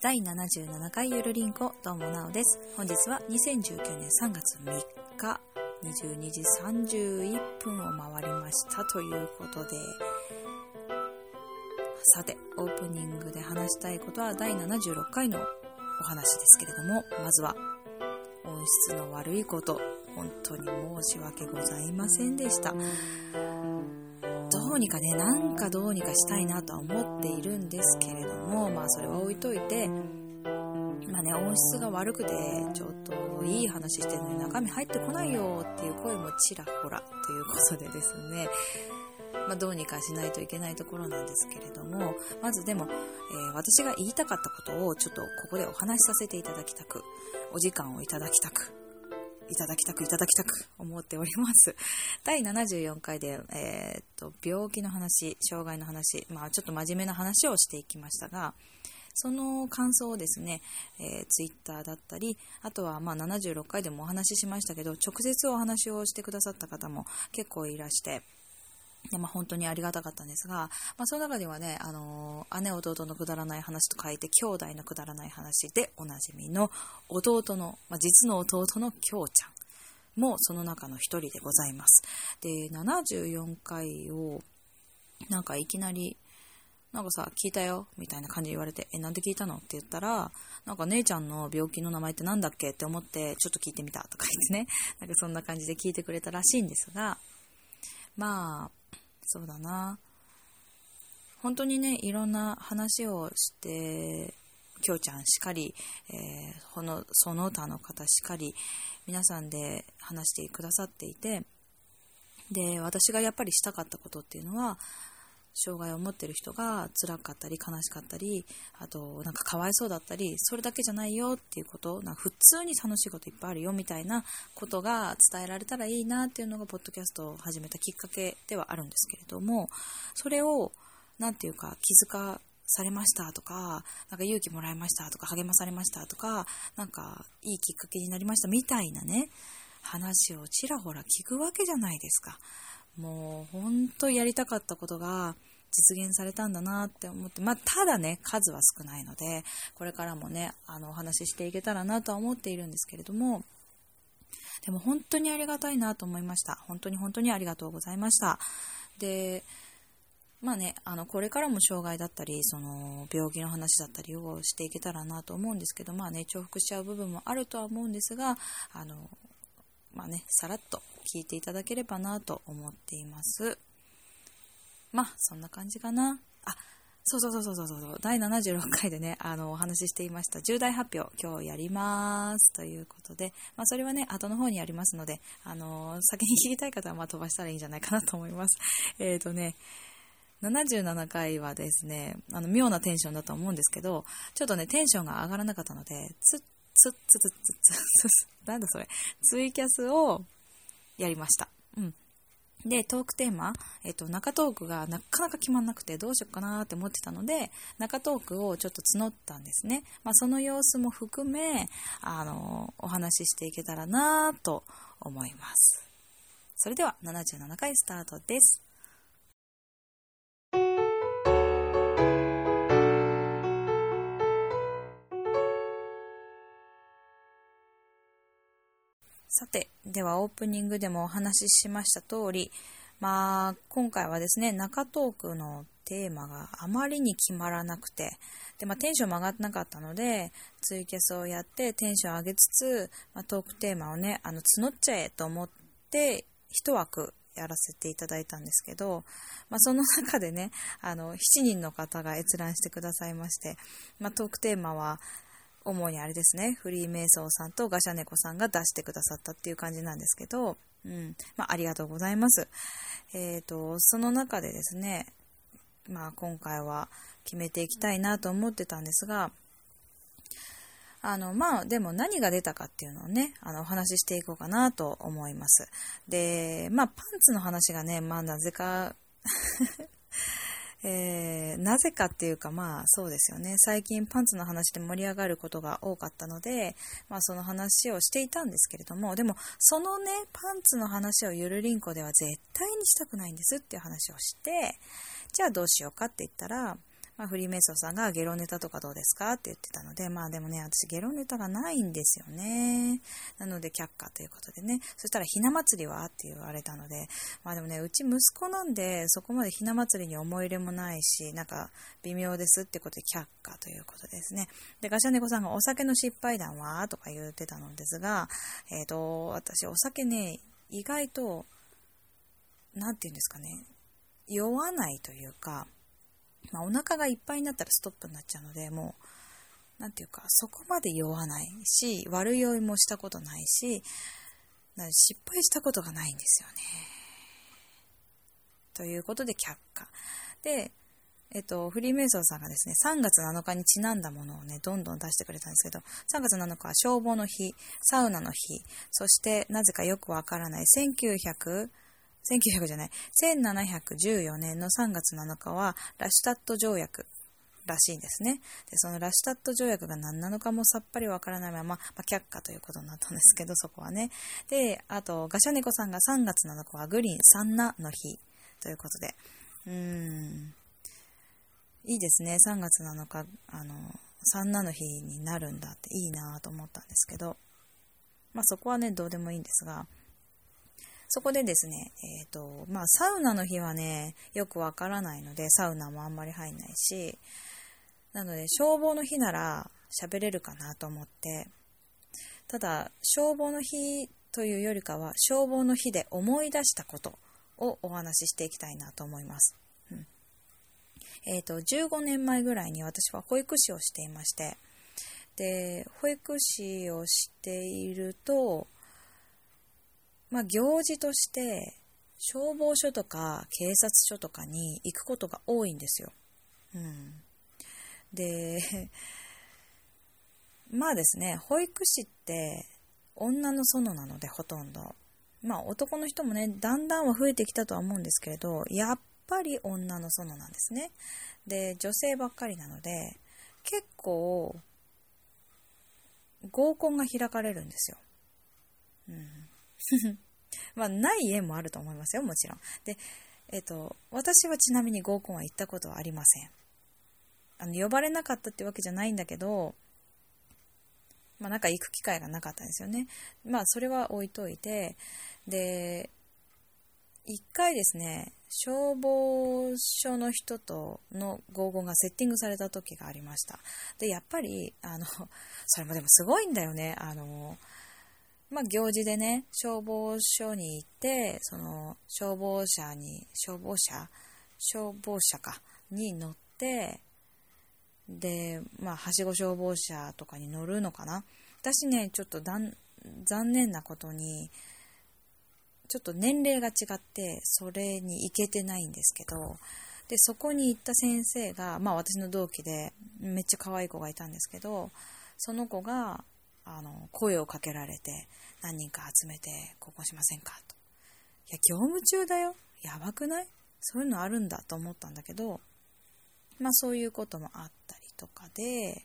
第77回ゆるりんこどうもなおです。本日は2019年3月3日22時31分を回りましたということで。さてオープニングで話したいことは第76回のお話ですけれどもまずは音質の悪いこと本当に申し訳ございませんでした。うにかね、なんかどうにかしたいなとは思っているんですけれども、まあそれは置いといて、まあね、音質が悪くて、ちょっといい話してるのに中身入ってこないよっていう声もちらほらということでですね、まあ、どうにかしないといけないところなんですけれども、まずでも、えー、私が言いたかったことをちょっとここでお話しさせていただきたく、お時間をいただきたく、いただきたくいただきたく思っております。第74回で、えー、っと、病気の話、障害の話、まあちょっと真面目な話をしていきましたが、その感想をですね、えー、ツイッターだったり、あとはまあ76回でもお話ししましたけど、直接お話をしてくださった方も結構いらして、まあ、本当にありがたかったんですが、まあ、その中ではね、あのー、姉弟のくだらない話と書いて、兄弟のくだらない話でおなじみの弟の、まあ、実の弟のきょうちゃんもその中の一人でございます。で、74回を、なんかいきなり、なんかさ、聞いたよみたいな感じで言われて、え、なんで聞いたのって言ったら、なんか姉ちゃんの病気の名前って何だっけって思って、ちょっと聞いてみたとか言ってね、なんかそんな感じで聞いてくれたらしいんですが、まあ、そうだな。本当にね、いろんな話をして、きょうちゃんしかり、えー、この、その他の方しかり、皆さんで話してくださっていて、で、私がやっぱりしたかったことっていうのは、障害を持ってる人が辛かったり悲しかったり、あとなんかかわいそうだったり、それだけじゃないよっていうこと、な普通に楽しいこといっぱいあるよみたいなことが伝えられたらいいなっていうのが、ポッドキャストを始めたきっかけではあるんですけれども、それを、なんていうか気づかされましたとか、なんか勇気もらいましたとか、励まされましたとか、なんかいいきっかけになりましたみたいなね、話をちらほら聞くわけじゃないですか。もう本当やりたかったことが実現されたんだなって思って、まあ、ただね、数は少ないので、これからもね、あの、お話ししていけたらなとは思っているんですけれども、でも本当にありがたいなと思いました。本当に本当にありがとうございました。で、まあね、あの、これからも障害だったり、その、病気の話だったりをしていけたらなと思うんですけど、まあね、重複しちゃう部分もあるとは思うんですが、あの、まあね、さらっと聞いていただければなと思っています。まあ、そんな感じかな。あ、そうそうそうそうそうそう、第76回でね、あの、お話ししていました重大発表、今日やります。ということで、まあ、それはね、後の方にやりますので、あの、先に聞きたい方は、ま飛ばしたらいいんじゃないかなと思います。えっ、ー、とね、77回はですね、あの、妙なテンションだと思うんですけど、ちょっとね、テンションが上がらなかったので、つっつっつっつっつっつ、なんだそれ、ツイキャスをやりました。うん。で、トークテーマ、えっと、中トークがなかなか決まんなくてどうしようかなって思ってたので、中トークをちょっと募ったんですね。まあ、その様子も含め、あの、お話ししていけたらなと思います。それでは、77回スタートです。さて、ではオープニングでもお話ししました通り、まあ、今回はですね、中トークのテーマがあまりに決まらなくて、で、まあ、テンションも上がってなかったので、ツイキャスをやってテンション上げつつ、まあ、トークテーマをね、あの、募っちゃえと思って、一枠やらせていただいたんですけど、まあ、その中でね、あの、7人の方が閲覧してくださいまして、まあ、トークテーマは、主にあれですね、フリーメイソーさんとガシャネコさんが出してくださったっていう感じなんですけど、うん、まあ、ありがとうございます。えっ、ー、と、その中でですね、まあ、今回は決めていきたいなと思ってたんですが、あの、まあ、でも何が出たかっていうのをね、あの、お話ししていこうかなと思います。で、まあ、パンツの話がね、まあ、なぜか えー、なぜかっていうかまあそうですよね。最近パンツの話で盛り上がることが多かったので、まあその話をしていたんですけれども、でもそのね、パンツの話をゆるりんこでは絶対にしたくないんですっていう話をして、じゃあどうしようかって言ったら、まあ、フリーメイソーさんがゲロネタとかどうですかって言ってたので、まあでもね、私ゲロネタがないんですよね。なので却下ということでね。そしたらひな祭りはって言われたので、まあでもね、うち息子なんで、そこまでひな祭りに思い入れもないし、なんか微妙ですってことで却下ということですね。で、ガシャネコさんがお酒の失敗談はとか言ってたのですが、えっ、ー、と、私お酒ね、意外と、なんて言うんですかね、酔わないというか、まあ、お腹がいっぱいになったらストップになっちゃうので、もう、なんていうか、そこまで酔わないし、悪酔いもしたことないし、失敗したことがないんですよね。ということで、却下。で、えっと、フリーメイソンさんがですね、3月7日にちなんだものをね、どんどん出してくれたんですけど、3月7日は消防の日、サウナの日、そしてなぜかよくわからない1900、1900じゃない、1714年の3月7日はラシュタット条約らしいんですね。で、そのラシュタット条約が何なのかもさっぱりわからないまま、まあ、却下ということになったんですけど、そこはね。で、あと、ガシャネコさんが3月7日はグリーンサンナの日ということで、うーん、いいですね。3月7日、あの、サンナの日になるんだっていいなと思ったんですけど、まあそこはね、どうでもいいんですが、そこでですね、えっ、ー、と、まあ、サウナの日はね、よくわからないので、サウナもあんまり入んないし、なので、消防の日なら喋れるかなと思って、ただ、消防の日というよりかは、消防の日で思い出したことをお話ししていきたいなと思います。うん、えっ、ー、と、15年前ぐらいに私は保育士をしていまして、で、保育士をしていると、まあ、行事として消防署とか警察署とかに行くことが多いんですよ。うん、で、まあですね、保育士って女の園なのでほとんど。まあ男の人もね、だんだんは増えてきたとは思うんですけれど、やっぱり女の園なんですね。で、女性ばっかりなので、結構、合コンが開かれるんですよ。うん。まあ、ない家もあると思いますよ、もちろん。で、えっ、ー、と、私はちなみに合コンは行ったことはありません。あの、呼ばれなかったってわけじゃないんだけど、まあ、なんか行く機会がなかったんですよね。まあ、それは置いといて、で、一回ですね、消防署の人との合コンがセッティングされた時がありました。で、やっぱり、あの、それもでもすごいんだよね。あの、まあ、行事でね、消防署に行って、その、消防車に、消防車？消防車か、に乗って、で、まあ、はしご消防車とかに乗るのかな？私ね、ちょっと残念なことに、ちょっと年齢が違って、それに行けてないんですけど、で、そこに行った先生が、まあ私の同期で、めっちゃ可愛い子がいたんですけど、その子が、あの、声をかけられて、何人か集めて、ここしませんかと。いや、業務中だよ。やばくない？そういうのあるんだと思ったんだけど、まあそういうこともあったりとかで、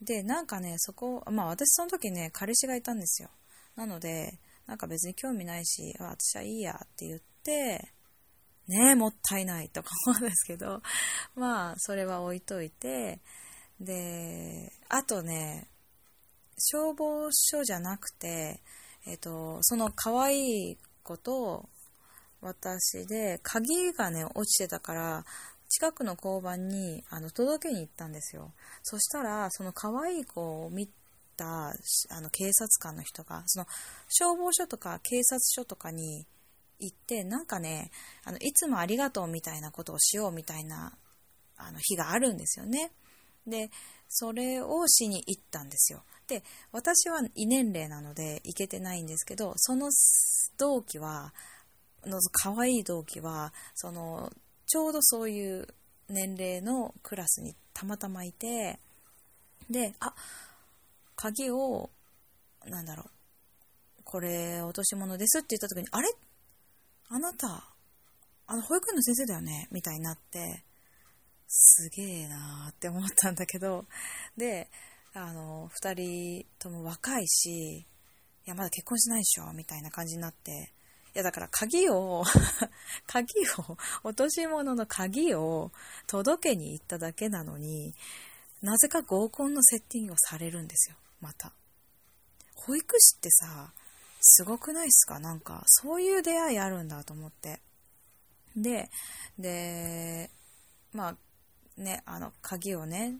で、なんかね、そこ、まあ私その時ね、彼氏がいたんですよ。なので、なんか別に興味ないし、私はいいやって言って、ねえ、もったいないとか思うんですけど、まあ、それは置いといて、で、あとね、消防署じゃなくて、えっ、と、その可愛い子と私で、鍵がね、落ちてたから、近くの交番にあの届けに行ったんですよ。そしたら、その可愛い子を見たあの警察官の人が、その消防署とか警察署とかに行って、なんかね、あのいつもありがとうみたいなことをしようみたいなあの日があるんですよね。で、それをしに行ったんですよ。で、私は異年齢なので行けてないんですけど、その同期は、の可愛い同期は、その、ちょうどそういう年齢のクラスにたまたまいて、で、あ、鍵を、なんだろう、これ落とし物ですって言った時に、あれ？あなた、あの保育園の先生だよね？みたいになって、すげえなーって思ったんだけど、で、あの、2人とも若いし、いや、まだ結婚しないでしょみたいな感じになって、いや、だから鍵を 鍵を、落とし物の鍵を届けに行っただけなのに、なぜか合コンのセッティングをされるんですよ、また。保育士ってさ、すごくないっすか？なんか、そういう出会いあるんだと思って。で、で、まあ、ね、あの、鍵をね、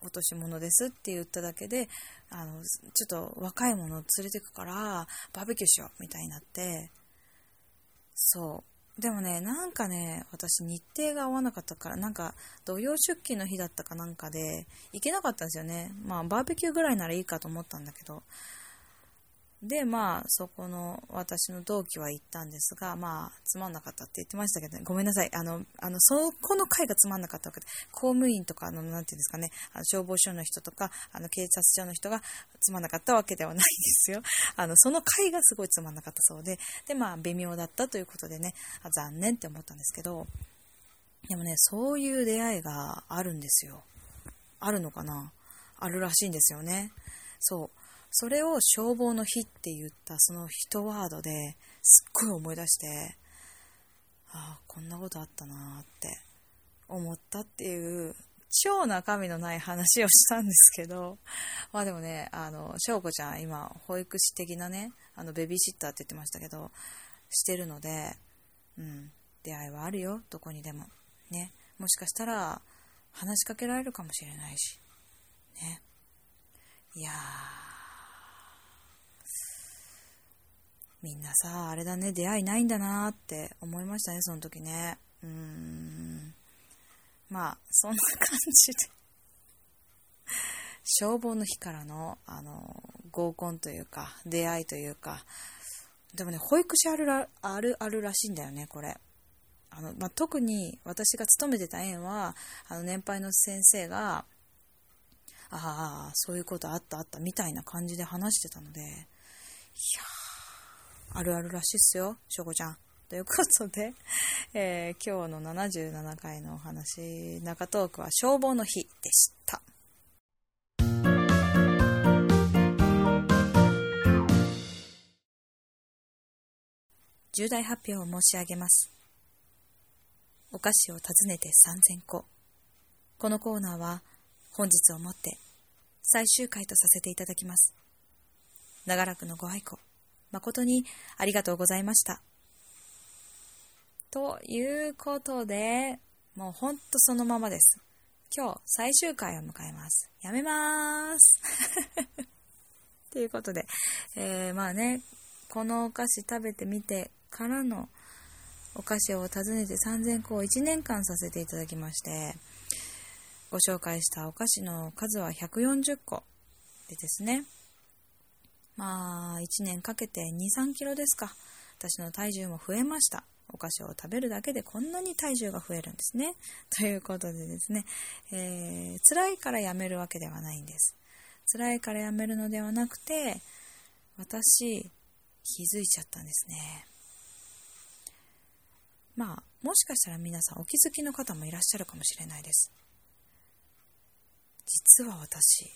落とし物ですって言っただけで、あの、ちょっと若い者を連れてくから、バーベキューしようみたいになって、そう。でもね、なんかね、私日程が合わなかったから、なんか土曜出勤の日だったかなんかで、行けなかったんですよね。まあ、バーベキューぐらいならいいかと思ったんだけど、で、まあ、そこの私の同期は行ったんですが、まあ、つまんなかったって言ってましたけど、ね、ごめんなさい。あの、あの、そこの会がつまんなかったわけで、公務員とか、あの、なんていうんですかね、あの消防署の人とか、あの、警察署の人がつまんなかったわけではないんですよ。あの、その会がすごいつまんなかったそうで、で、まあ、微妙だったということでね、あ残念って思ったんですけど、でもね、そういう出会いがあるんですよ。あるのかな？あるらしいんですよね。そう。それを消防の日って言ったその一ワードですっごい思い出して、ああ、こんなことあったなーって思ったっていう超中身のない話をしたんですけど、まあでもね、あの、翔子ちゃん今、保育士的なね、あの、ベビーシッターって言ってましたけど、してるので、うん、出会いはあるよ、どこにでも。ね。もしかしたら、話しかけられるかもしれないし。ね。いやー、みんなさ、あれだね、出会いないんだなって思いましたね、その時ね。うーん。まあ、そんな感じで消防の日からの、あの、合コンというか、出会いというか、でもね、保育士あるらあるあるらしいんだよね、これ。あのまあ、特に私が勤めてた園は、あの年配の先生が、ああ、そういうことあったあったみたいな感じで話してたので、いや、あるあるらしいっすよ、しょこちゃん。ということで、えー、今日の77回のお話、中トークは消防の日でした。重大発表を申し上げます。お菓子を訪ねて3000個。このコーナーは本日をもって最終回とさせていただきます。長らくのご愛顧誠にありがとうございました。ということで、もうほんとそのままです。今日最終回を迎えます。やめまーす。ということで、えー、まあね、このお菓子食べてみてからのお菓子を訪ねて3000個を1年間させていただきまして、ご紹介したお菓子の数は140個でですね、まあ、1年かけて2、3キロですか。私の体重も増えました。お菓子を食べるだけでこんなに体重が増えるんですね。ということでですね、えー、辛いからやめるわけではないんです。辛いからやめるのではなくて、私、気づいちゃったんですね。まあ、もしかしたら皆さんお気づきの方もいらっしゃるかもしれないです。実は私、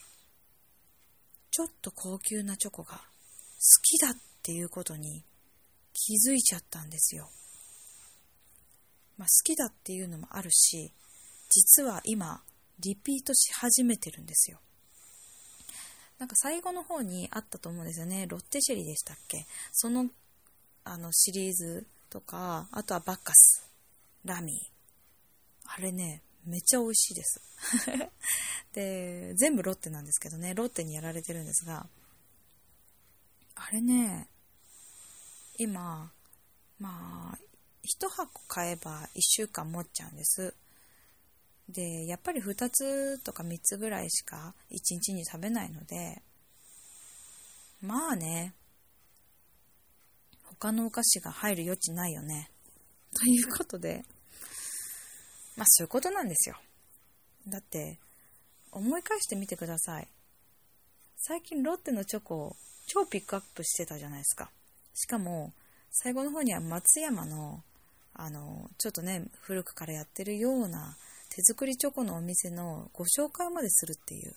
ちょっと高級なチョコが好きだっていうことに気づいちゃったんですよ。まあ、好きだっていうのもあるし、実は今、リピートし始めてるんですよ。なんか最後の方にあったと思うんですよね。ロッテシェリーでしたっけ？その、あのシリーズとか、あとはバッカス、ラミー。あれね、めっちゃ美味しいです。で、全部ロッテなんですけどね、ロッテにやられてるんですが、あれね、今、まあ、1箱買えば1週間持っちゃうんです。で、やっぱり2つとか3つぐらいしか1日に食べないので、まあね、他のお菓子が入る余地ないよね。ということで、まあそういうことなんですよ。だって、思い返してみてください。最近ロッテのチョコを超ピックアップしてたじゃないですか。しかも、最後の方には松山の、あの、ちょっとね、古くからやってるような手作りチョコのお店のご紹介までするっていう、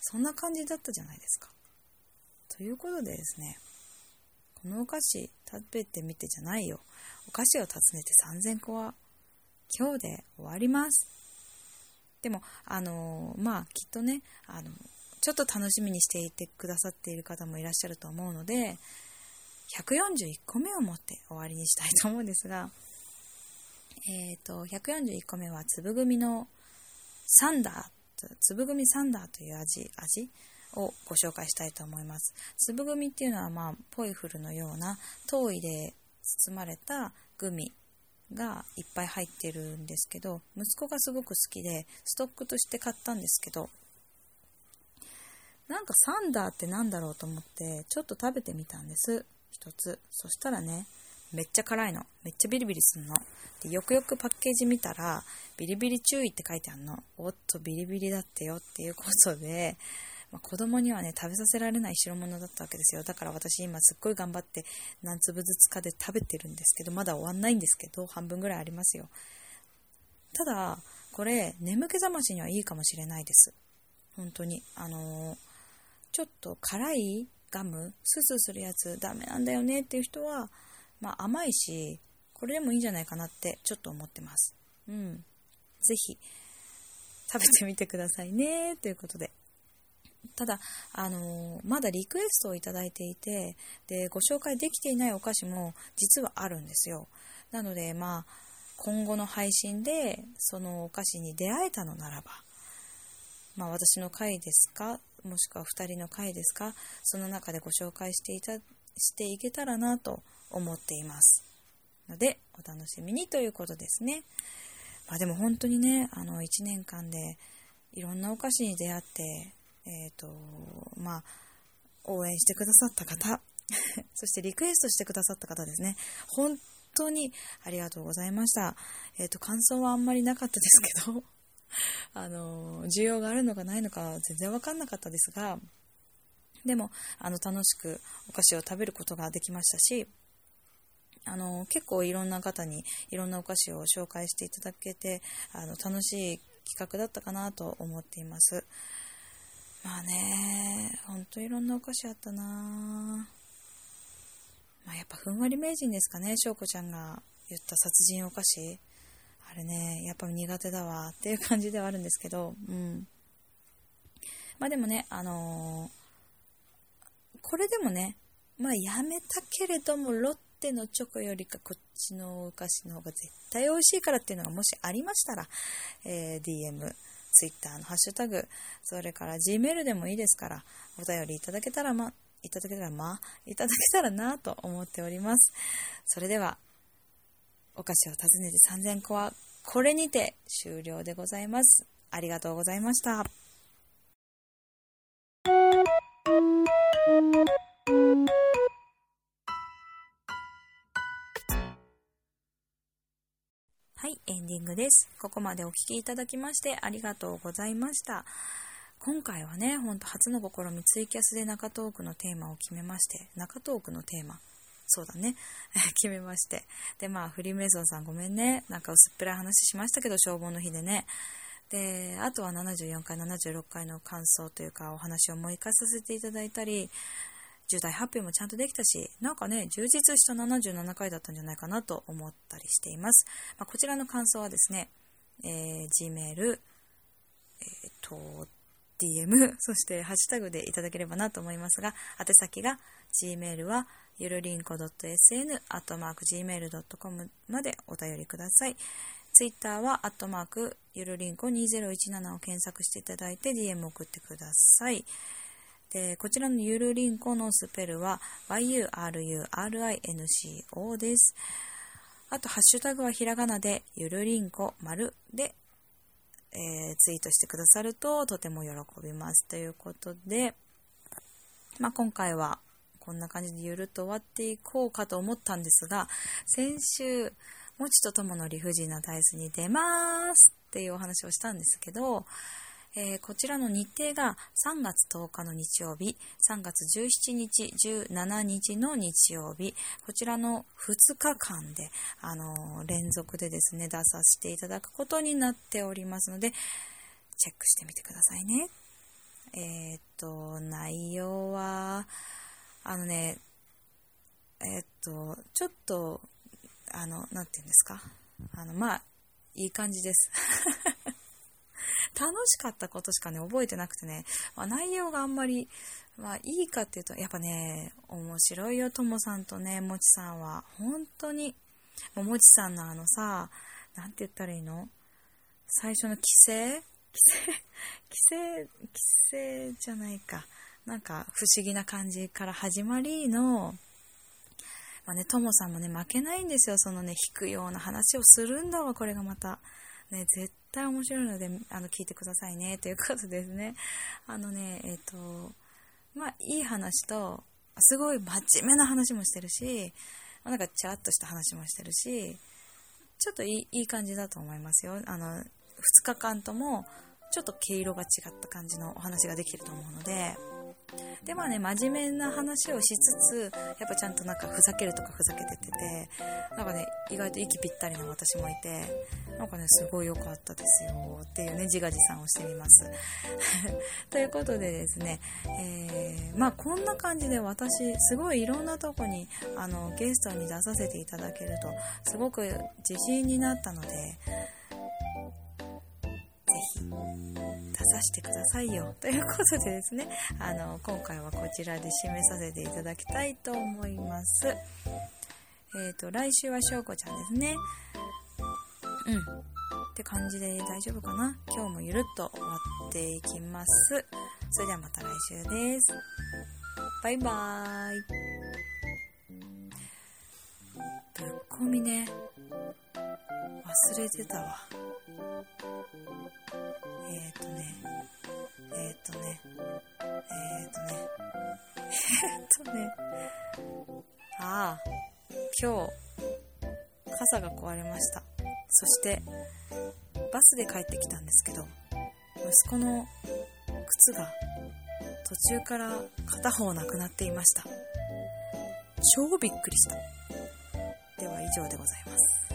そんな感じだったじゃないですか。ということでですね、このお菓子食べてみてじゃないよ。お菓子を訪ねて3000個は今日で終わります。でも、あのー、まあ、きっとね、あの、ちょっと楽しみにしていてくださっている方もいらっしゃると思うので、141個目を持って終わりにしたいと思うんですが、えっ、ー、と、141個目は粒組のサンダー、粒組サンダーという味、味をご紹介したいと思います。粒組っていうのは、まあ、ポイフルのような糖衣で包まれたグミがいっぱい入ってるんですけど、息子がすごく好きで、ストックとして買ったんですけど、なんかサンダーって何だろうと思って、ちょっと食べてみたんです。一つ。そしたらね、めっちゃ辛いの。めっちゃビリビリすんの。で、よくよくパッケージ見たら、ビリビリ注意って書いてあるの。おっと、ビリビリだってよっていうことで、まあ、子供にはね、食べさせられない代物だったわけですよ。だから私今すっごい頑張って何粒ずつかで食べてるんですけど、まだ終わんないんですけど、半分ぐらいありますよ。ただ、これ、眠気覚ましにはいいかもしれないです。本当に。あのー、ちょっと辛いガム、スースーするやつダメなんだよねっていう人は、まあ甘いし、これでもいいんじゃないかなってちょっと思ってます。うん。ぜひ、食べてみてくださいね。ということで。ただ、あの、まだリクエストをいただいていて、で、ご紹介できていないお菓子も実はあるんですよ。なので、まあ、今後の配信でそのお菓子に出会えたのならば、まあ、私の回ですかもしくは2人の回ですかその中でご紹介していたしていけたらなと思っていますのでお楽しみにということですね、まあ、でも本当にねあの1年間でいろんなお菓子に出会ってえっ、ー、とまあ応援してくださった方 そしてリクエストしてくださった方ですね本当にありがとうございました。えっ、ー、と、感想はあんまりなかったですけど あの、需要があるのかないのか全然わかんなかったですが、でも、あの、楽しくお菓子を食べることができましたし、あの、結構いろんな方にいろんなお菓子を紹介していただけて、あの、楽しい企画だったかなと思っています。まあね、ほんといろんなお菓子あったなまあやっぱふんわり名人ですかね、しょうこちゃんが言った殺人お菓子。あれね、やっぱ苦手だわっていう感じではあるんですけど、うん。まあでもね、あのー、これでもね、まあやめたけれども、ロッテのチョコよりかこっちのお菓子の方が絶対美味しいからっていうのがもしありましたら、えー、DM、Twitter のハッシュタグ、それから Gmail でもいいですから、お便りいただけたらま、いただけたらま、いただけたらなと思っております。それでは、お菓子を訪ねて3000個はこれにて終了でございます。ありがとうございました。ンディングです。ここまでお聴きいただきましてありがとうございました。今回はね、ほんと初の試みツイキャスで中トークのテーマを決めまして、中トークのテーマ、そうだね。決めまして。で、まあ、フリーメイソンさんごめんね。なんか薄っぺらい話しましたけど、消防の日でね。で、あとは74回、76回の感想というか、お話を思い返させていただいたり、重大発表もちゃんとできたし、なんかね、充実した77回だったんじゃないかなと思ったりしています。まあ、こちらの感想はですね、えー、Gmail、えっ、ー、と、DM、そしてハッシュタグでいただければなと思いますが、宛先が Gmail はゆるりんこ .sn、アットマーク gmail.com までお便りください。ツイッターは、アットマーク、ゆるりんこ2017を検索していただいて DM 送ってください。で、こちらのゆるりんこのスペルは、yururinco です。あと、ハッシュタグはひらがなで、ゆるりんこ丸で、えー、ツイートしてくださるととても喜びます。ということで、まあ、今回はこんな感じでゆるっと終わっていこうかと思ったんですが、先週、もちとともの理不尽なダイスに出ますっていうお話をしたんですけど、えー、こちらの日程が3月10日の日曜日、3月17日、17日の日曜日、こちらの2日間で、あのー、連続でですね、出させていただくことになっておりますので、チェックしてみてくださいね。えー、っと、内容は、あのね、え、っと、ちょっと、あの、なんて言うんですか？あの、まあ、いい感じです。楽しかったことしかね、覚えてなくてね、まあ、内容があんまり、まあ、いいかっていうと、やっぱね、面白いよ、ともさんとね、もちさんは。本当に。ももちさんのあのさ、なんて言ったらいいの？最初の規制規制規制規制じゃないか。なんか不思議な感じから始まりの、まあね、ともさんもね、負けないんですよ。そのね、弾くような話をするんだわ、これがまた。ね、絶対面白いので、あの、聞いてくださいね、ということですね。あのね、えっ、ー、と、まあ、いい話と、すごい真面目な話もしてるし、なんかチャッとした話もしてるし、ちょっといいいい感じだと思いますよ。あの、2日間とも、ちょっと毛色が違った感じのお話ができると思うので、でまあね真面目な話をしつつやっぱちゃんとなんかふざけるとかふざけてててなんかね意外と息ぴったりな私もいてなんかねすごい良かったですよっていうね自画自賛をしてみます。ということでですね、えー、まあこんな感じで私すごいいろんなとこにあのゲストに出させていただけるとすごく自信になったのでぜひ。出させてくださいよ。ということでですね、あの、今回はこちらで締めさせていただきたいと思います。えっ、ー、と、来週はしょうこちゃんですね。うん。って感じで大丈夫かな？今日もゆるっと終わっていきます。それではまた来週です。バイバーイ。ぶっこみね。忘れてたわ。ね、ああ、今日、傘が壊れました。そして、バスで帰ってきたんですけど、息子の靴が途中から片方なくなっていました。超びっくりした。では以上でございます。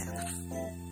さよなら。